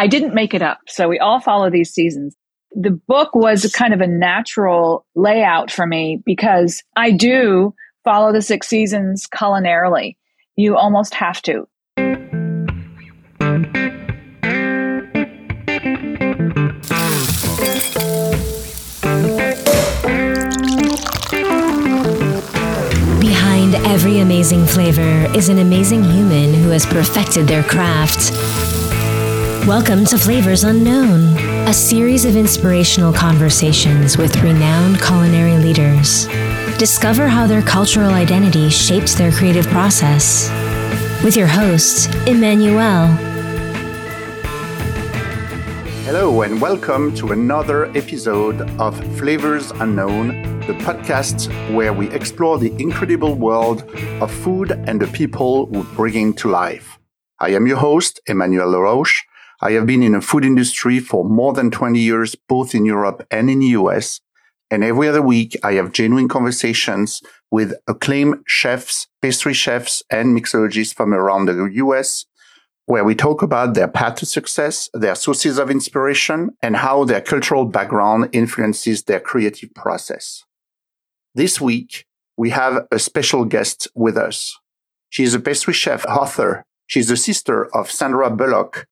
I didn't make it up. So we all follow these seasons. The book was kind of a natural layout for me because I do follow the six seasons culinarily. You almost have to. Behind every amazing flavor is an amazing human who has perfected their craft. Welcome to Flavors Unknown, a series of inspirational conversations with renowned culinary leaders. Discover how their cultural identity shapes their creative process. With your host, Emmanuel. Hello, and welcome to another episode of Flavors Unknown, the podcast where we explore the incredible world of food and the people we bring to life. I am your host, Emmanuel Laroche I have been in the food industry for more than 20 years, both in Europe and in the US. And every other week, I have genuine conversations with acclaimed chefs, pastry chefs, and mixologists from around the US, where we talk about their path to success, their sources of inspiration, and how their cultural background influences their creative process. This week, we have a special guest with us. She is a pastry chef author. She's the sister of Sandra Bullock,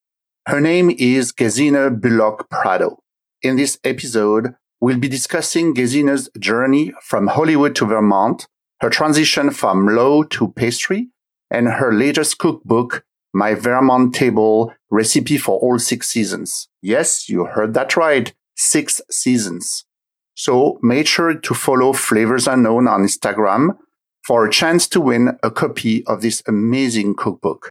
her name is Gesine Bullock Prado. In this episode, we'll be discussing Gesine's journey from Hollywood to Vermont, her transition from law to pastry, and her latest cookbook, My Vermont Table Recipe for All Six Seasons. Yes, you heard that right. Six seasons. So make sure to follow Flavors Unknown on Instagram for a chance to win a copy of this amazing cookbook.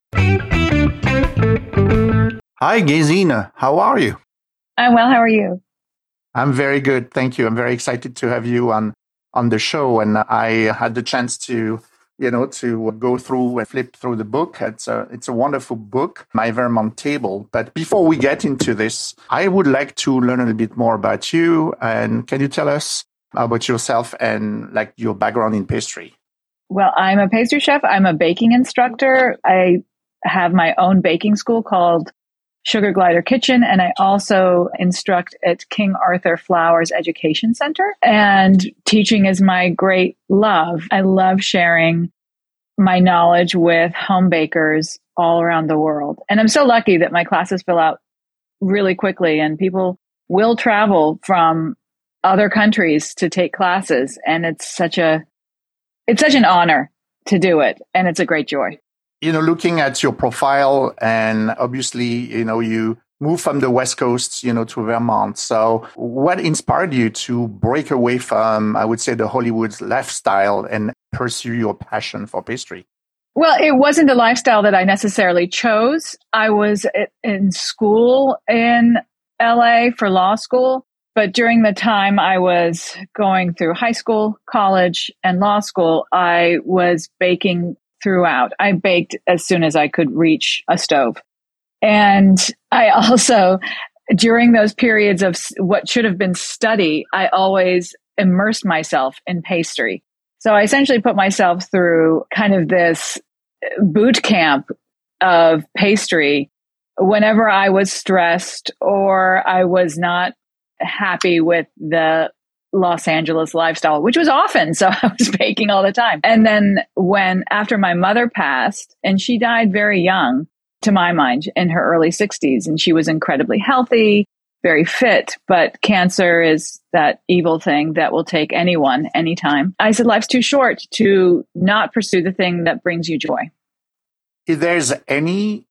Hi, Gesine. How are you? I'm well. How are you? I'm very good. Thank you. I'm very excited to have you on, on the show. And I had the chance to, you know, to go through and flip through the book. It's a, it's a wonderful book, My Vermont Table. But before we get into this, I would like to learn a little bit more about you. And can you tell us about yourself and like your background in pastry? Well, I'm a pastry chef. I'm a baking instructor. I have my own baking school called Sugar Glider Kitchen, and I also instruct at King Arthur Flour's Education Center. And teaching is my great love. I love sharing my knowledge with home bakers all around the world. And I'm so lucky that my classes fill out really quickly and people will travel from other countries to take classes. And it's such a, it's such an honor to do it. And it's a great joy you know, looking at your profile and obviously, you know, you moved from the West Coast, you know, to Vermont. So what inspired you to break away from, I would say, the Hollywood lifestyle and pursue your passion for pastry? Well, it wasn't a lifestyle that I necessarily chose. I was in school in LA for law school. But during the time I was going through high school, college, and law school, I was baking throughout. I baked as soon as I could reach a stove. And I also, during those periods of what should have been study, I always immersed myself in pastry. So I essentially put myself through kind of this uh, boot camp of pastry whenever I was stressed or I was not happy with the Los Angeles lifestyle, which was often. So I was baking all the time. And then when after my mother passed and she died very young to my mind in her early 60s and she was incredibly healthy, very fit, but cancer is that evil thing that will take anyone anytime. I said life's too short to not pursue the thing that brings you joy. If there's any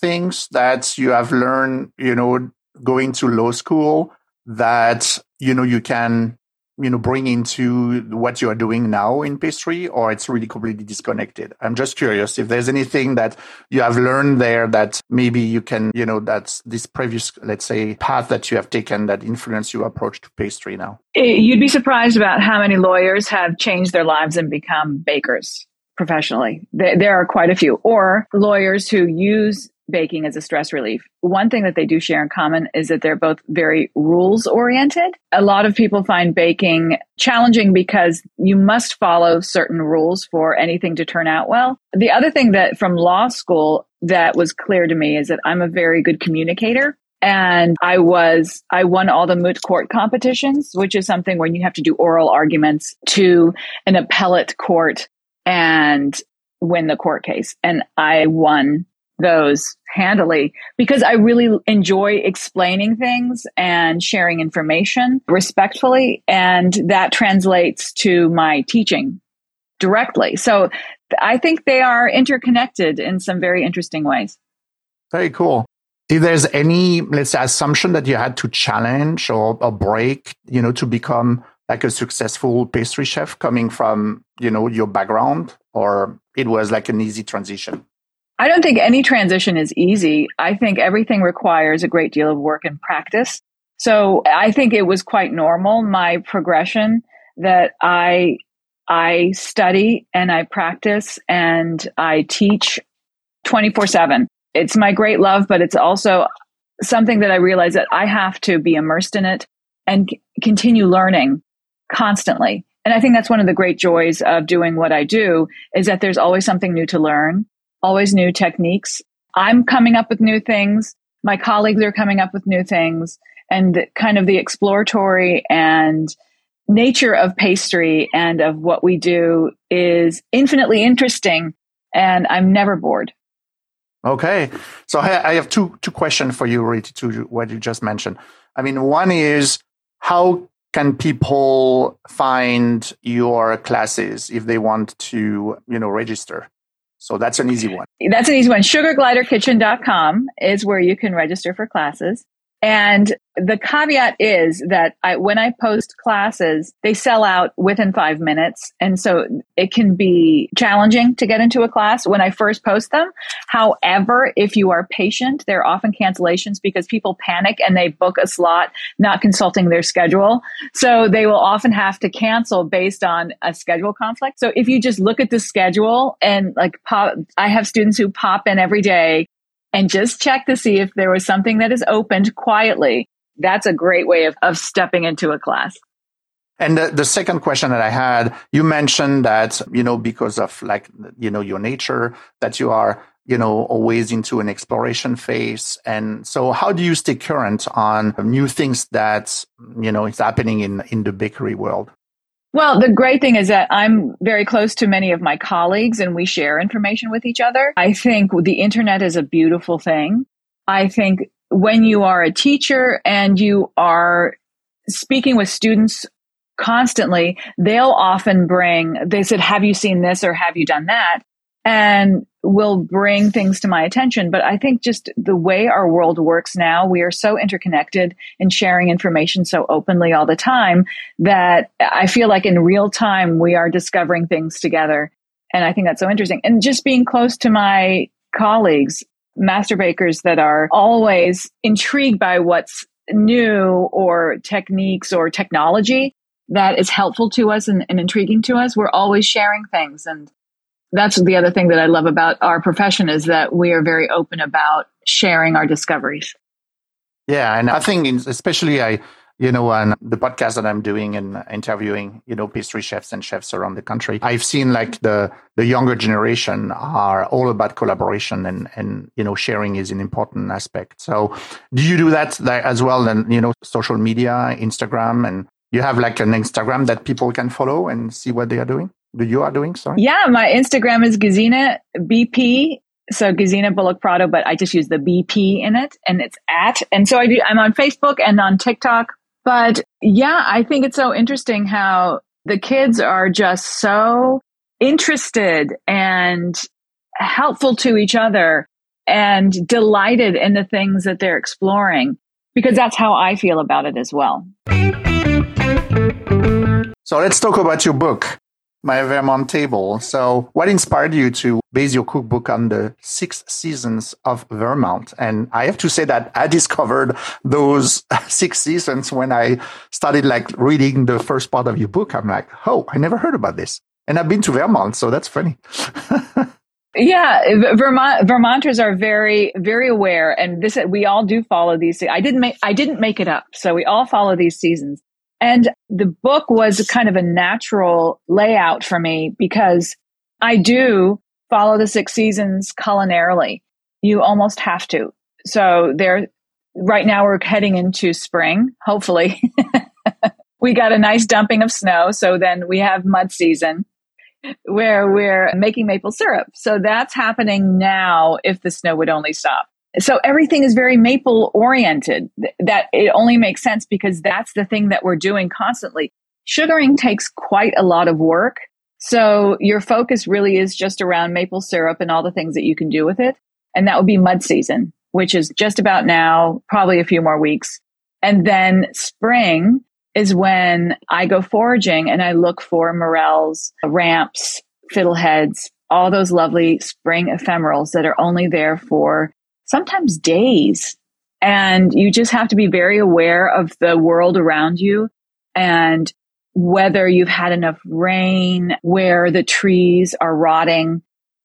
things that you have learned, you know, going to law school that you know you can you know bring into what you are doing now in pastry or it's really completely disconnected? I'm just curious if there's anything that you have learned there that maybe you can you know that's this previous let's say path that you have taken that influence your approach to pastry now. Eh, you'd be surprised about how many lawyers have changed their lives and become bakers professionally. There are quite a few. Or lawyers who use baking as a stress relief. One thing that they do share in common is that they're both very rules oriented. A lot of people find baking challenging because you must follow certain rules for anything to turn out well. The other thing that from law school that was clear to me is that I'm a very good communicator. And I was, I won all the moot court competitions, which is something when you have to do oral arguments to an appellate court and win the court case. And I won those handily because I really enjoy explaining things and sharing information respectfully. And that translates to my teaching directly. So I think they are interconnected in some very interesting ways. Very cool. If there's any, let's say, assumption that you had to challenge or, or break, you know, to become like a successful pastry chef coming from, you know, your background, or it was like an easy transition? I don't think any transition is easy. I think everything requires a great deal of work and practice. So I think it was quite normal, my progression that I I study and I practice and I teach 24 7. It's my great love, but it's also something that I realize that I have to be immersed in it and c- continue learning constantly. And I think that's one of the great joys of doing what I do is that there's always something new to learn, always new techniques. I'm coming up with new things. My colleagues are coming up with new things and kind of the exploratory and nature of pastry and of what we do is infinitely interesting and I'm never bored. Okay. So I have two, two questions for you related to what you just mentioned. I mean, one is how can people find your classes if they want to, you know, register? So that's an easy one. That's an easy one. Sugargliderkitchen.com is where you can register for classes. And the caveat is that I, when I post classes, they sell out within five minutes. And so it can be challenging to get into a class when I first post them. However, if you are patient, there are often cancellations because people panic and they book a slot, not consulting their schedule. So they will often have to cancel based on a schedule conflict. So if you just look at the schedule and like pop, I have students who pop in every day and just check to see if there was something that is opened quietly. That's a great way of, of stepping into a class. And the, the second question that I had, you mentioned that, you know, because of like, you know, your nature, that you are, you know, always into an exploration phase. And so how do you stay current on new things that, you know, is happening in, in the bakery world? Well, the great thing is that I'm very close to many of my colleagues and we share information with each other. I think the internet is a beautiful thing. I think when you are a teacher and you are speaking with students constantly, they'll often bring, they said, have you seen this or have you done that? And will bring things to my attention. But I think just the way our world works now, we are so interconnected and sharing information so openly all the time that I feel like in real time we are discovering things together. And I think that's so interesting. And just being close to my colleagues, master bakers that are always intrigued by what's new or techniques or technology that is helpful to us and, and intriguing to us. We're always sharing things and that's the other thing that I love about our profession is that we are very open about sharing our discoveries. Yeah, and I think especially I, you know, on the podcast that I'm doing and interviewing, you know, pastry chefs and chefs around the country, I've seen like the the younger generation are all about collaboration and and you know sharing is an important aspect. So, do you do that as well? And you know, social media, Instagram, and you have like an Instagram that people can follow and see what they are doing you are doing? Sorry. Yeah, my Instagram is Gesine BP. So Gesine Bullock Prado, but I just use the BP in it and it's at. And so I do, I'm on Facebook and on TikTok. But yeah, I think it's so interesting how the kids are just so interested and helpful to each other and delighted in the things that they're exploring because that's how I feel about it as well. So let's talk about your book my Vermont table. So, what inspired you to base your cookbook on the six seasons of Vermont? And I have to say that I discovered those six seasons when I started like reading the first part of your book. I'm like, oh, I never heard about this. And I've been to Vermont, so that's funny. Yeah, Vermont Vermonters are very very aware, and this we all do follow these. I didn't make I didn't make it up, so we all follow these seasons. And the book was kind of a natural layout for me because I do follow the six seasons culinarily. You almost have to. So there, right now we're heading into spring, hopefully. we got a nice dumping of snow. So then we have mud season where we're making maple syrup. So that's happening now if the snow would only stop. So everything is very maple oriented. That it only makes sense because that's the thing that we're doing constantly. Sugaring takes quite a lot of work. So your focus really is just around maple syrup and all the things that you can do with it. And that would be mud season, which is just about now, probably a few more weeks. And then spring is when I go foraging and I look for morels, ramps, fiddleheads, all those lovely spring ephemerals that are only there for sometimes days. And you just have to be very aware of the world around you and whether you've had enough rain, where the trees are rotting.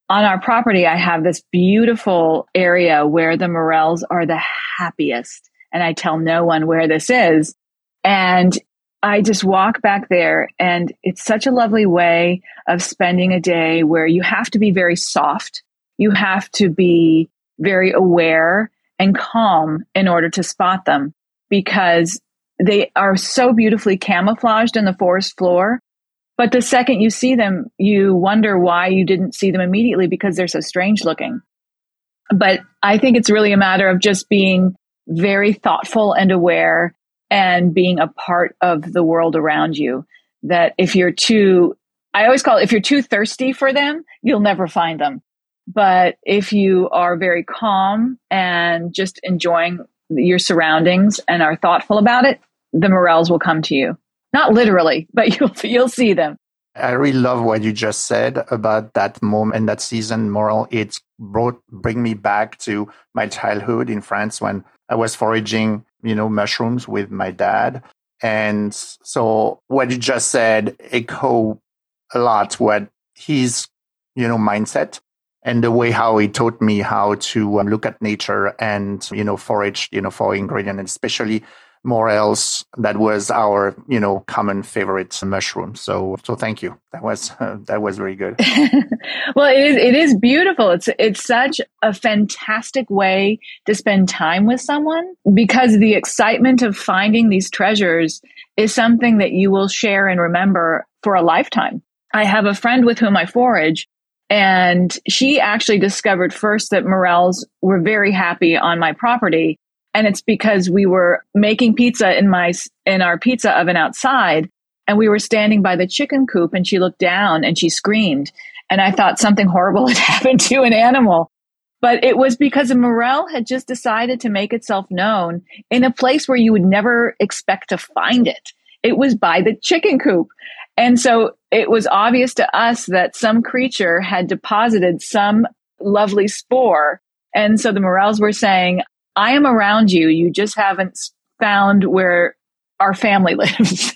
On our property, I have this beautiful area where the morels are the happiest. And I tell no one where this is. And I just walk back there and it's such a lovely way of spending a day where you have to be very soft. You have to be very aware and calm in order to spot them because they are so beautifully camouflaged in the forest floor. But the second you see them, you wonder why you didn't see them immediately because they're so strange looking. But I think it's really a matter of just being very thoughtful and aware and being a part of the world around you. That if you're too, I always call it, if you're too thirsty for them, you'll never find them. But if you are very calm and just enjoying your surroundings and are thoughtful about it, the morels will come to you. Not literally, but you'll you'll see them. I really love what you just said about that moment, and that season morel. It brought bring me back to my childhood in France when I was foraging, you know, mushrooms with my dad. And so what you just said echo a lot what his, you know, mindset and the way how he taught me how to um, look at nature and, you know, forage, you know, for ingredient, and especially morels that was our you know common favorite mushroom. So so thank you. That was uh, that was very good. Well it is it is beautiful. It's it's such a fantastic way to spend time with someone because the excitement of finding these treasures is something that you will share and remember for a lifetime. I have a friend with whom i forage and she actually discovered first that morels were very happy on my property and it's because we were making pizza in my, in our pizza oven outside and we were standing by the chicken coop and she looked down and she screamed. And I thought something horrible had happened to an animal. But it was because a morel had just decided to make itself known in a place where you would never expect to find it. It was by the chicken coop. And so it was obvious to us that some creature had deposited some lovely spore. And so the morels were saying, I am around you. You just haven't found where our family lives.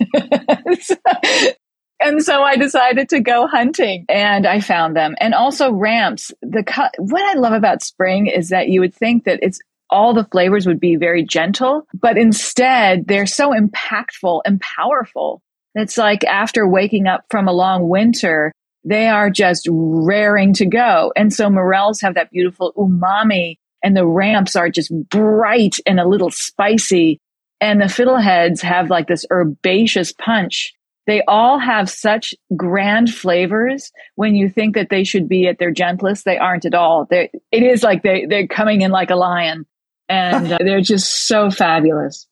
and so I decided to go hunting and I found them. And also ramps. The what I love about spring is that you would think that it's all the flavors would be very gentle, but instead they're so impactful and powerful. It's like after waking up from a long winter, they are just raring to go. And so morels have that beautiful umami and the ramps are just bright and a little spicy. And the fiddleheads have like this herbaceous punch. They all have such grand flavors. When you think that they should be at their gentlest, they aren't at all. They're, it is like they, they're coming in like a lion and uh, they're just so fabulous.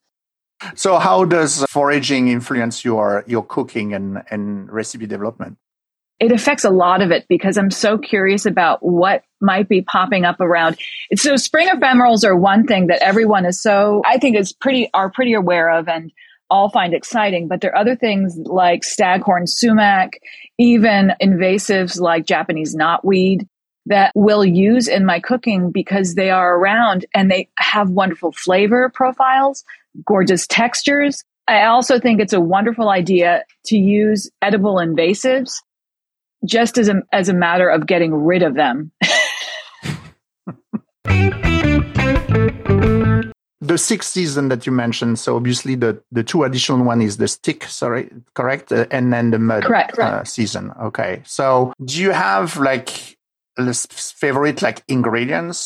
So how does foraging influence your, your cooking and, and recipe development? it affects a lot of it because I'm so curious about what might be popping up around. So spring ephemerals are one thing that everyone is so, I think is pretty, are pretty aware of and all find exciting. But there are other things like staghorn sumac, even invasives like Japanese knotweed that will use in my cooking because they are around and they have wonderful flavor profiles, gorgeous textures. I also think it's a wonderful idea to use edible invasives just as a, as a matter of getting rid of them. the sixth season that you mentioned, so obviously the, the two additional one is the stick, sorry, correct? Uh, and then the mud correct, uh, season. Okay. So do you have like favorite like ingredients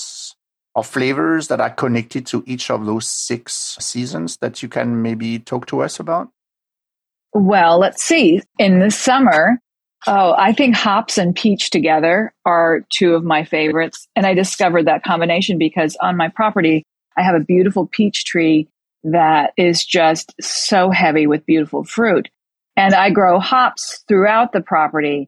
or flavors that are connected to each of those six seasons that you can maybe talk to us about? Well, let's see. In the summer, oh, I think hops and peach together are two of my favorites. And I discovered that combination because on my property, I have a beautiful peach tree that is just so heavy with beautiful fruit. And I grow hops throughout the property.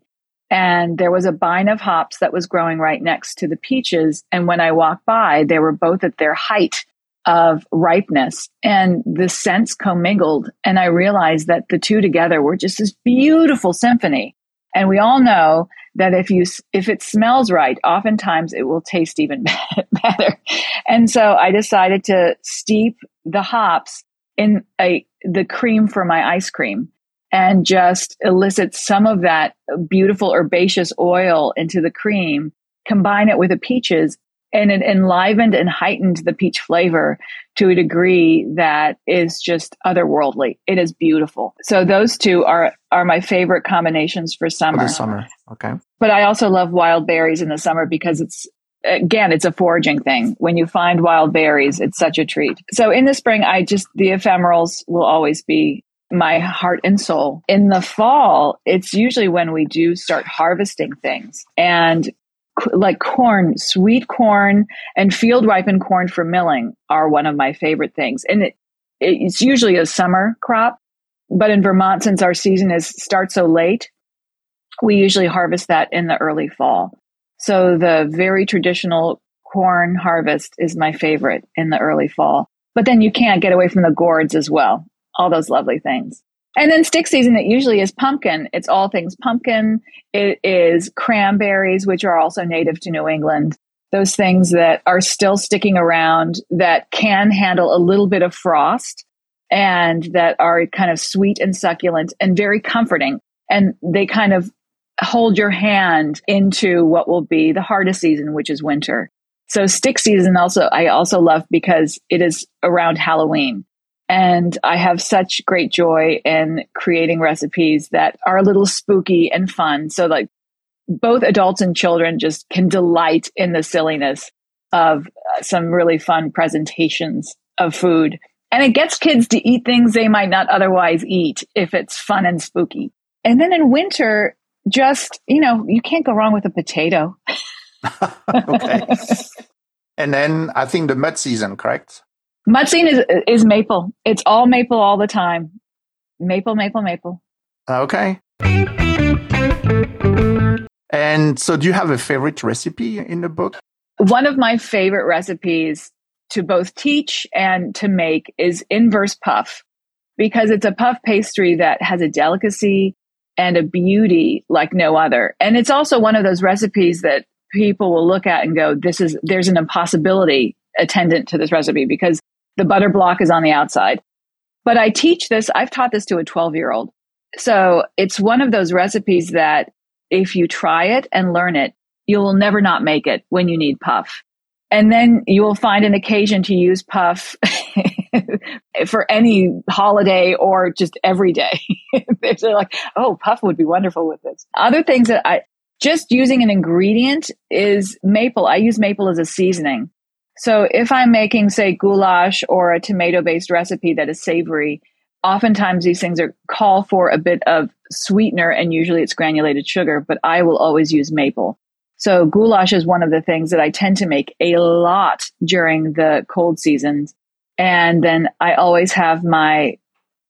And there was a vine of hops that was growing right next to the peaches. And when I walked by, they were both at their height of ripeness and the scents commingled. And I realized that the two together were just this beautiful symphony. And we all know that if you, if it smells right, oftentimes it will taste even better. And so I decided to steep the hops in a, the cream for my ice cream and just elicit some of that beautiful herbaceous oil into the cream, combine it with the peaches and it enlivened and heightened the peach flavor to a degree that is just otherworldly. It is beautiful. So those two are are my favorite combinations for summer. For the summer, okay. But I also love wild berries in the summer because it's again it's a foraging thing. When you find wild berries, it's such a treat. So in the spring, I just the ephemerals will always be my heart and soul. In the fall, it's usually when we do start harvesting things. And like corn, sweet corn and field ripened corn for milling are one of my favorite things. And it, it's usually a summer crop, but in Vermont, since our season is starts so late, we usually harvest that in the early fall. So the very traditional corn harvest is my favorite in the early fall. But then you can't get away from the gourds as well. All those lovely things. And then stick season, it usually is pumpkin. It's all things pumpkin. It is cranberries, which are also native to New England. Those things that are still sticking around that can handle a little bit of frost and that are kind of sweet and succulent and very comforting. And they kind of hold your hand into what will be the hardest season, which is winter. So stick season also, I also love because it is around Halloween. And I have such great joy in creating recipes that are a little spooky and fun. So like both adults and children just can delight in the silliness of uh, some really fun presentations of food. And it gets kids to eat things they might not otherwise eat if it's fun and spooky. And then in winter, just, you know, you can't go wrong with a potato. okay. and then I think the mud season, correct? Mud is is maple. It's all maple all the time. Maple, maple, maple. Okay. And so, do you have a favorite recipe in the book? One of my favorite recipes to both teach and to make is inverse puff because it's a puff pastry that has a delicacy and a beauty like no other. And it's also one of those recipes that people will look at and go, this is, there's an impossibility attendant to this recipe because the butter block is on the outside. But I teach this, I've taught this to a 12 year old. So it's one of those recipes that if you try it and learn it, you will never not make it when you need puff. And then you will find an occasion to use puff for any holiday or just every day. They're like, oh, puff would be wonderful with this. Other things that I, just using an ingredient is maple. I use maple as a seasoning. So if I'm making, say, goulash or a tomato based recipe that is savory, oftentimes these things are call for a bit of sweetener and usually it's granulated sugar, but I will always use maple. So goulash is one of the things that I tend to make a lot during the cold seasons. And then I always have my,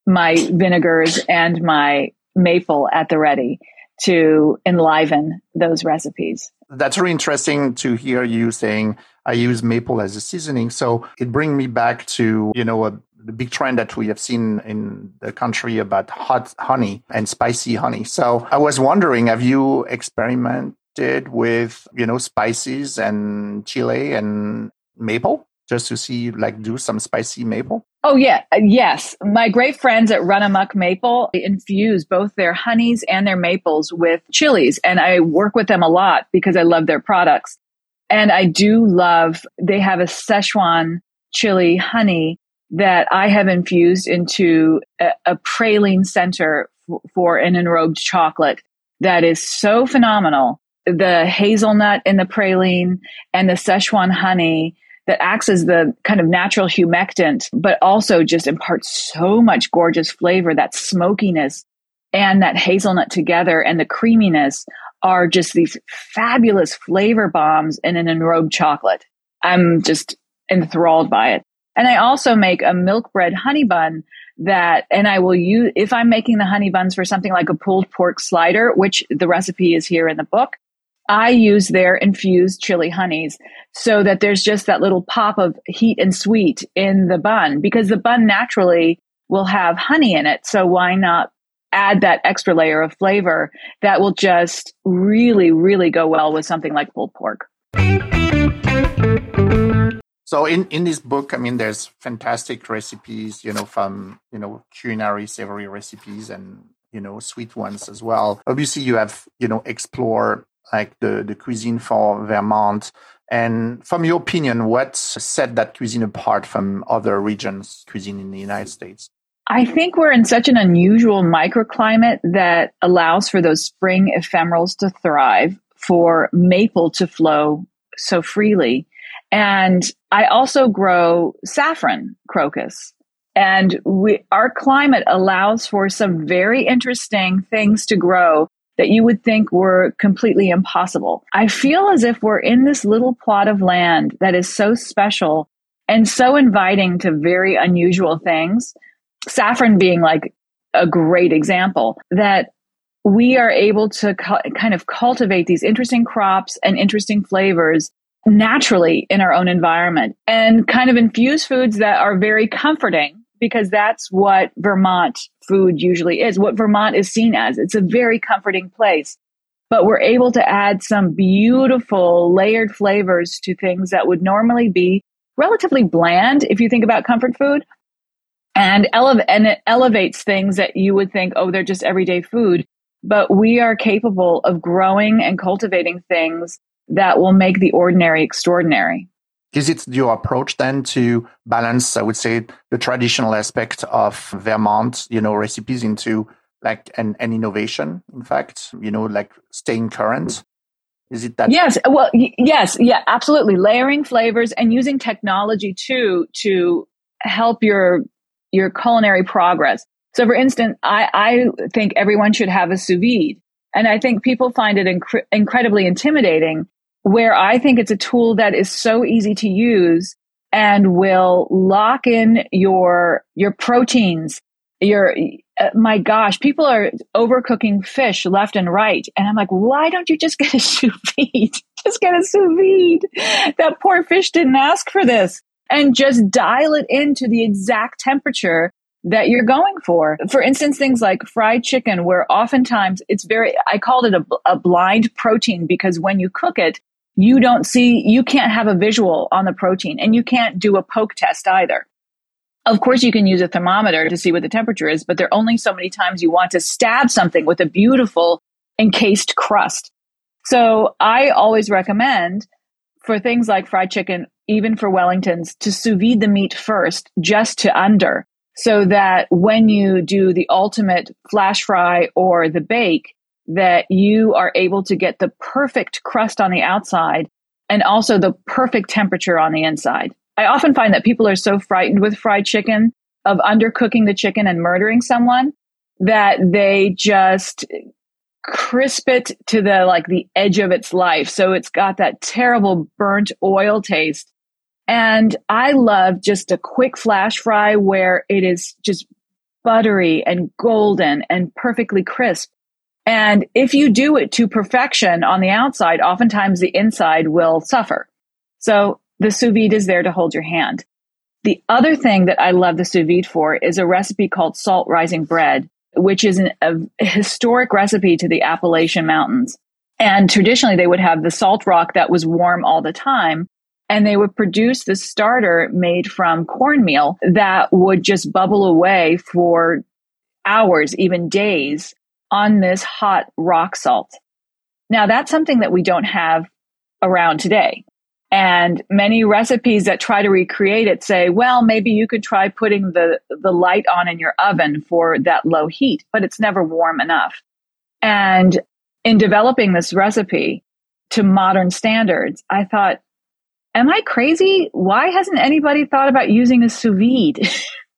my vinegars and my maple at the ready to enliven those recipes. That's really interesting to hear you saying I use maple as a seasoning. So it brings me back to, you know, a, the big trend that we have seen in the country about hot honey and spicy honey. So I was wondering, have you experimented with, you know, spices and chili and maple just to see, like, do some spicy maple? Oh yeah, uh, yes. My great friends at Runamok Maple infuse both their honeys and their maples with chilies, and I work with them a lot because I love their products. And I do love, they have a Szechuan chili honey that I have infused into a, a praline center f- for an enrobed chocolate that is so phenomenal. The hazelnut in the praline and the Szechuan honey that acts as the kind of natural humectant, but also just imparts so much gorgeous flavor, that smokiness and that hazelnut together and the creaminess are just these fabulous flavor bombs in an enrobed chocolate. I'm just enthralled by it. And I also make a milk bread honey bun that, and I will use, if I'm making the honey buns for something like a pulled pork slider, which the recipe is here in the book, I use their infused chili honeys so that there's just that little pop of heat and sweet in the bun because the bun naturally will have honey in it. So why not add that extra layer of flavor that will just really, really go well with something like pulled pork. So in, in this book, I mean, there's fantastic recipes, you know, from, you know, culinary savory recipes and, you know, sweet ones as well. Obviously you have, you know, explore like the, the cuisine for Vermont. And from your opinion, what set that cuisine apart from other regions cuisine in the United States? I think we're in such an unusual microclimate that allows for those spring ephemerals to thrive, for maple to flow so freely. And I also grow saffron crocus. And we, our climate allows for some very interesting things to grow that you would think were completely impossible. I feel as if we're in this little plot of land that is so special and so inviting to very unusual things saffron being like a great example that we are able to cu- kind of cultivate these interesting crops and interesting flavors naturally in our own environment and kind of infuse foods that are very comforting because that's what Vermont food usually is, what Vermont is seen as. It's a very comforting place. But we're able to add some beautiful layered flavors to things that would normally be relatively bland if you think about comfort food and, ele- and it elevates things that you would think, oh, they're just everyday food. But we are capable of growing and cultivating things that will make the ordinary extraordinary. Is it your approach then to balance, I would say, the traditional aspect of Vermont, you know, recipes into like an, an innovation, in fact, you know, like staying current? Is it that? Yes. Well, y- yes. Yeah, absolutely. Layering flavors and using technology too to help your your culinary progress. So for instance, I, I think everyone should have a sous vide. And I think people find it inc- incredibly intimidating where I think it's a tool that is so easy to use and will lock in your, your proteins, your, uh, my gosh, people are overcooking fish left and right. And I'm like, why don't you just get a sous vide? just get a sous vide. That poor fish didn't ask for this and just dial it into the exact temperature that you're going for. For instance, things like fried chicken, where oftentimes it's very, I called it a, a, blind protein because when you cook it, you don't see, you can't have a visual on the protein and you can't do a poke test either. Of course, you can use a thermometer to see what the temperature is, but there are only so many times you want to stab something with a beautiful encased crust. So I always recommend for things like fried chicken even for Wellingtons, to sous vide the meat first, just to under, so that when you do the ultimate flash fry or the bake, that you are able to get the perfect crust on the outside and also the perfect temperature on the inside. I often find that people are so frightened with fried chicken of undercooking the chicken and murdering someone that they just crisp it to the like the edge of its life. So it's got that terrible burnt oil taste and I love just a quick flash fry where it is just buttery and golden and perfectly crisp. And if you do it to perfection on the outside, oftentimes the inside will suffer. So the sous vide is there to hold your hand. The other thing that I love the sous vide for is a recipe called salt rising bread, which is an, a historic recipe to the Appalachian Mountains. And traditionally they would have the salt rock that was warm all the time and they would produce the starter made from cornmeal that would just bubble away for hours, even days on this hot rock salt. Now that's something that we don't have around today. And many recipes that try to recreate it say, well, maybe you could try putting the, the light on in your oven for that low heat, but it's never warm enough. And in developing this recipe to modern standards, I thought, am I crazy? Why hasn't anybody thought about using a sous vide?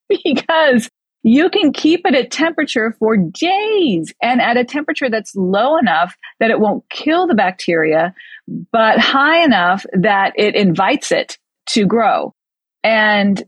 because you can keep it at temperature for days and at a temperature that's low enough that it won't kill the bacteria, but high enough that it invites it to grow. And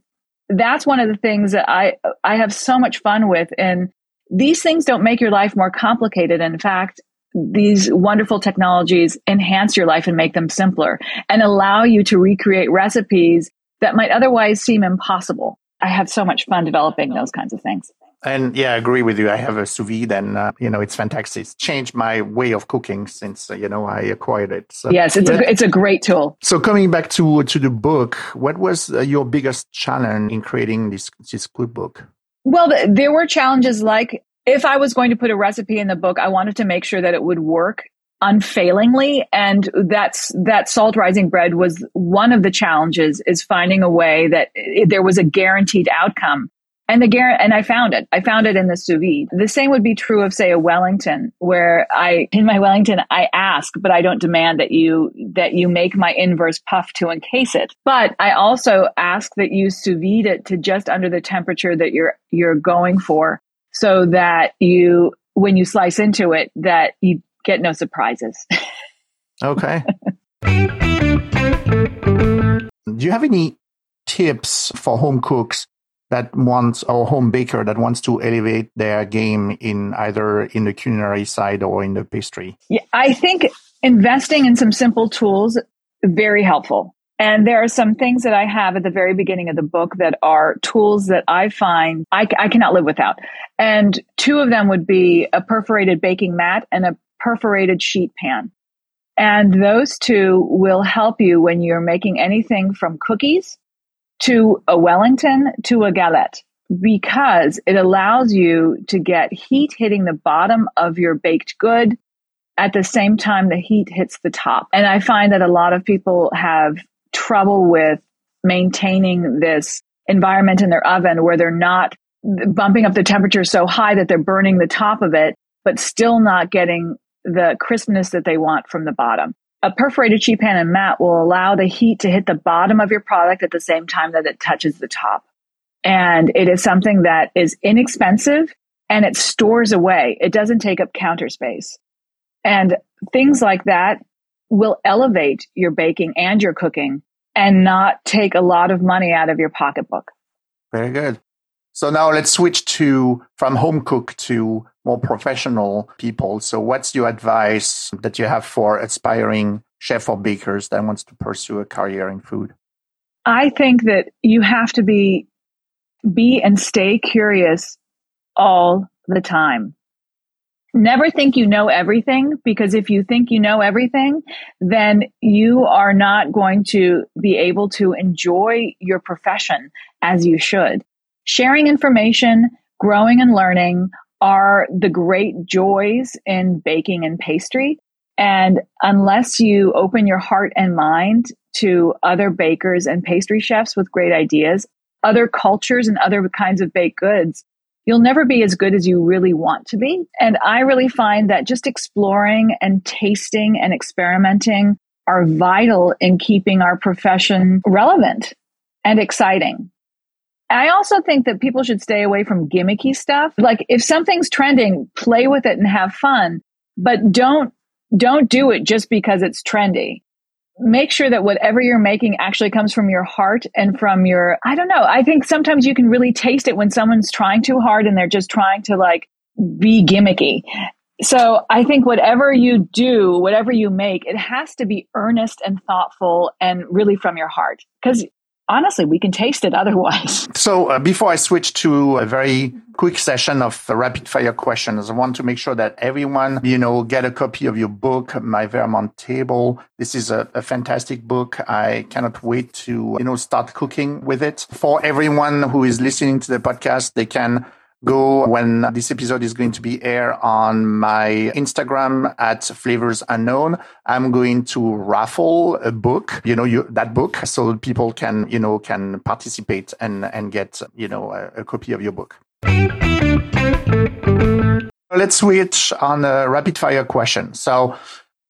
that's one of the things that I, I have so much fun with. And these things don't make your life more complicated. In fact, these wonderful technologies enhance your life and make them simpler and allow you to recreate recipes that might otherwise seem impossible. I have so much fun developing those kinds of things. And yeah, I agree with you. I have a sous vide, and uh, you know it's fantastic. It's changed my way of cooking since uh, you know I acquired it. So, yes, it's but, a it's a great tool. So coming back to to the book, what was uh, your biggest challenge in creating this this cookbook? Well, there were challenges like if I was going to put a recipe in the book, I wanted to make sure that it would work unfailingly. And that's, that salt rising bread was one of the challenges is finding a way that it, there was a guaranteed outcome. And the guarant, and I found it. I found it in the sous vide. The same would be true of, say, a Wellington, where I, in my Wellington, I ask, but I don't demand that you, that you make my inverse puff to encase it. But I also ask that you sous vide it to just under the temperature that you're, you're going for so that you, when you slice into it, that you get no surprises. okay. Do you have any tips for home cooks that wants or home baker that wants to elevate their game in either in the culinary side or in the pastry? Yeah, I think investing in some simple tools very helpful. And there are some things that I have at the very beginning of the book that are tools that I find I, I cannot live without. And two of them would be a perforated baking mat and a perforated sheet pan. And those two will help you when you're making anything from cookies to a Wellington to a galette because it allows you to get heat hitting the bottom of your baked good at the same time the heat hits the top. And I find that a lot of people have trouble with maintaining this environment in their oven where they're not bumping up the temperature so high that they're burning the top of it, but still not getting the crispness that they want from the bottom. A perforated sheet pan and mat will allow the heat to hit the bottom of your product at the same time that it touches the top. And it is something that is inexpensive and it stores away. It doesn't take up counter space. And things like that will elevate your baking and your cooking and not take a lot of money out of your pocketbook. Very good. So now let's switch to from home cook to more professional people. So what's your advice that you have for aspiring chef or bakers that wants to pursue a career in food? I think that you have to be be and stay curious all the time never think you know everything because if you think you know everything, then you are not going to be able to enjoy your profession as you should. Sharing information, growing and learning are the great joys in baking and pastry. And unless you open your heart and mind to other bakers and pastry chefs with great ideas, other cultures and other kinds of baked goods, you'll never be as good as you really want to be. And I really find that just exploring and tasting and experimenting are vital in keeping our profession relevant and exciting. I also think that people should stay away from gimmicky stuff. Like if something's trending, play with it and have fun, but don't don't do it just because it's trendy make sure that whatever you're making actually comes from your heart and from your, I don't know. I think sometimes you can really taste it when someone's trying too hard and they're just trying to like be gimmicky. So I think whatever you do, whatever you make, it has to be earnest and thoughtful and really from your heart. Cause honestly, we can taste it otherwise. So uh, before I switch to a very quick session of rapid fire questions, I want to make sure that everyone, you know, get a copy of your book, My Vermont Table. This is a, a fantastic book. I cannot wait to, you know, start cooking with it. For everyone who is listening to the podcast, they can go when this episode is going to be aired on my Instagram at flavors unknown. I'm going to raffle a book, you know, you, that book so people can, you know, can participate and, and get, you know, a, a copy of your book. Let's switch on a rapid fire question. So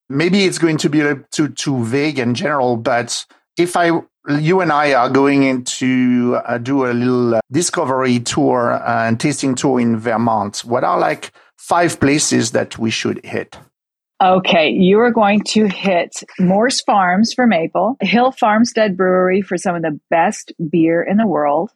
maybe it's going to be too, too vague and general, but if I you and I are going into uh, do a little uh, discovery tour and tasting tour in Vermont. What are like five places that we should hit? Okay, you are going to hit Morse Farms for maple, Hill Farmstead Brewery for some of the best beer in the world,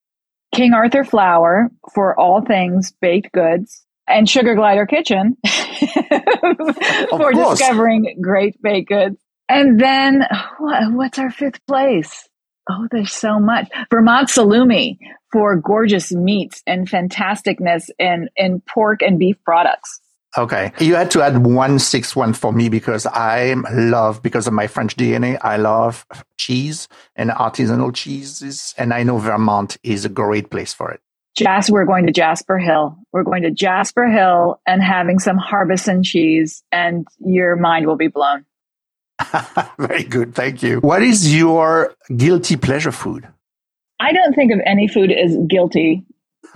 King Arthur Flour for all things baked goods, and Sugar Glider Kitchen for discovering great baked goods. And then what, what's our fifth place? Oh, there's so much. Vermont Salumi for gorgeous meats and fantasticness in, in pork and beef products. Okay. You had to add one sixth one for me because I love, because of my French DNA, I love cheese and artisanal cheeses. And I know Vermont is a great place for it. Jasper, we're going to Jasper Hill. We're going to Jasper Hill and having some Harbison cheese and your mind will be blown. Very good. Thank you. What is your guilty pleasure food? I don't think of any food as guilty.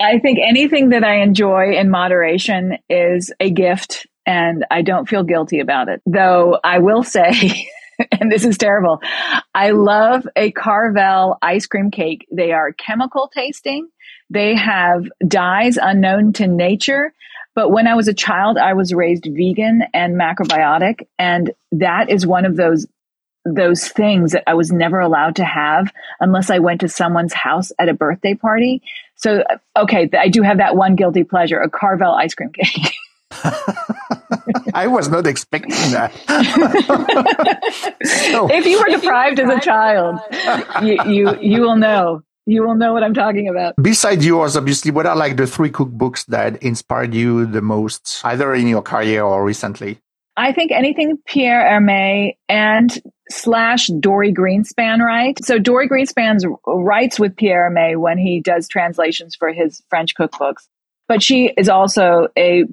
I think anything that I enjoy in moderation is a gift and I don't feel guilty about it. Though I will say, and this is terrible, I love a Carvel ice cream cake. They are chemical tasting. They have dyes unknown to nature. But when I was a child, I was raised vegan and macrobiotic. And that is one of those those things that I was never allowed to have unless I went to someone's house at a birthday party. So, uh, okay, I do have that one guilty pleasure, a Carvel ice cream cake. I was not expecting that. so, if you were deprived as a child, you, you, you will know you will know what I'm talking about. Besides yours, obviously, what are like the three cookbooks that inspired you the most, either in your career or recently? I think anything Pierre Hermé and slash Dorie Greenspan write. So Dorie Greenspan writes with Pierre Hermé when he does translations for his French cookbooks. But she is also a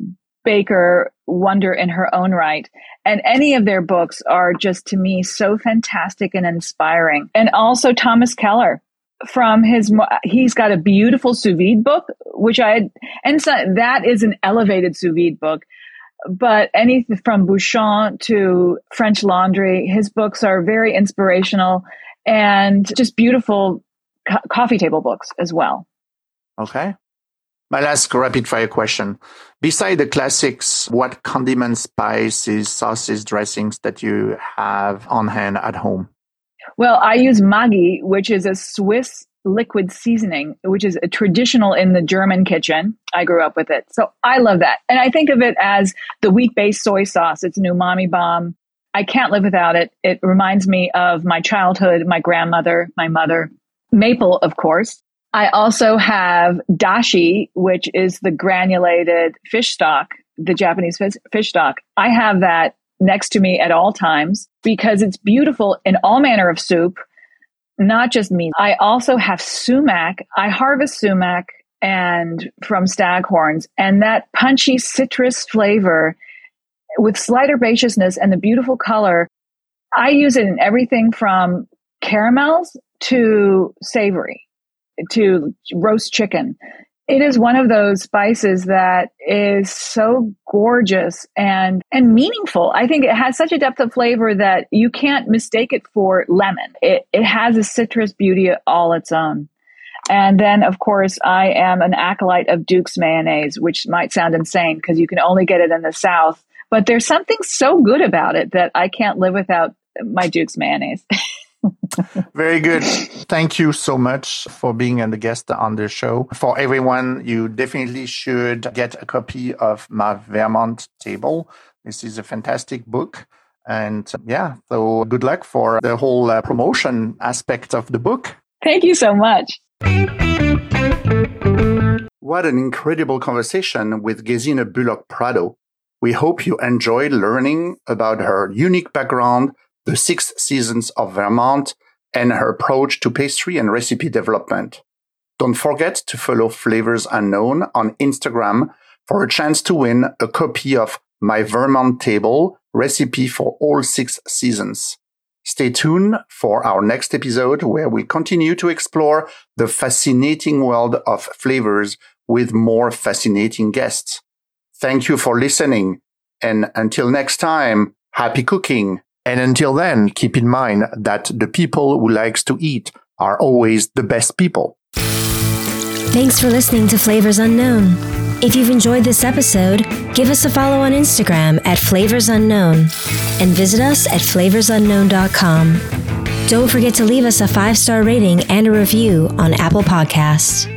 baker wonder in her own right. And any of their books are just to me so fantastic and inspiring. And also Thomas Keller from his he's got a beautiful sous vide book which i and so that is an elevated sous vide book. But anything from bouchon to french laundry his books are very inspirational and just beautiful co- coffee table books as well. Okay. My last rapid fire question. Beside the classics what condiments spices sauces dressings that you have on hand at home well, I use Maggi, which is a Swiss liquid seasoning, which is a traditional in the German kitchen. I grew up with it. So I love that. And I think of it as the wheat based soy sauce. It's an umami bomb. I can't live without it. It reminds me of my childhood, my grandmother, my mother. Maple, of course. I also have dashi, which is the granulated fish stock, the Japanese fish, fish stock. I have that next to me at all times because it's beautiful in all manner of soup, not just meat. I also have sumac. I harvest sumac and from staghorns and that punchy citrus flavor with slight herbaceousness and the beautiful color. I use it in everything from caramels to savory to roast chicken it is one of those spices that is so gorgeous and and meaningful. I think it has such a depth of flavor that you can't mistake it for lemon. It it has a citrus beauty all its own. And then, of course, I am an acolyte of Duke's mayonnaise, which might sound insane because you can only get it in the South. But there's something so good about it that I can't live without my Duke's mayonnaise. Very good. Thank you so much for being a guest on the show. For everyone, you definitely should get a copy of my Vermont table. This is a fantastic book. And yeah, so good luck for the whole uh, promotion aspect of the book. Thank you so much. What an incredible conversation with Gesine Bullock Prado. We hope you enjoyed learning about her unique background the six seasons of Vermont, and her approach to pastry and recipe development. Don't forget to follow Flavors Unknown on Instagram for a chance to win a copy of My Vermont Table recipe for all six seasons. Stay tuned for our next episode where we continue to explore the fascinating world of flavors with more fascinating guests. Thank you for listening. And until next time, happy cooking And until then, keep in mind that the people who likes to eat are always the best people. Thanks for listening to Flavors Unknown. If you've enjoyed this episode, give us a follow on Instagram at Flavors Unknown and visit us at flavorsunknown.com. Don't forget to leave us a five star rating and a review on Apple Podcasts.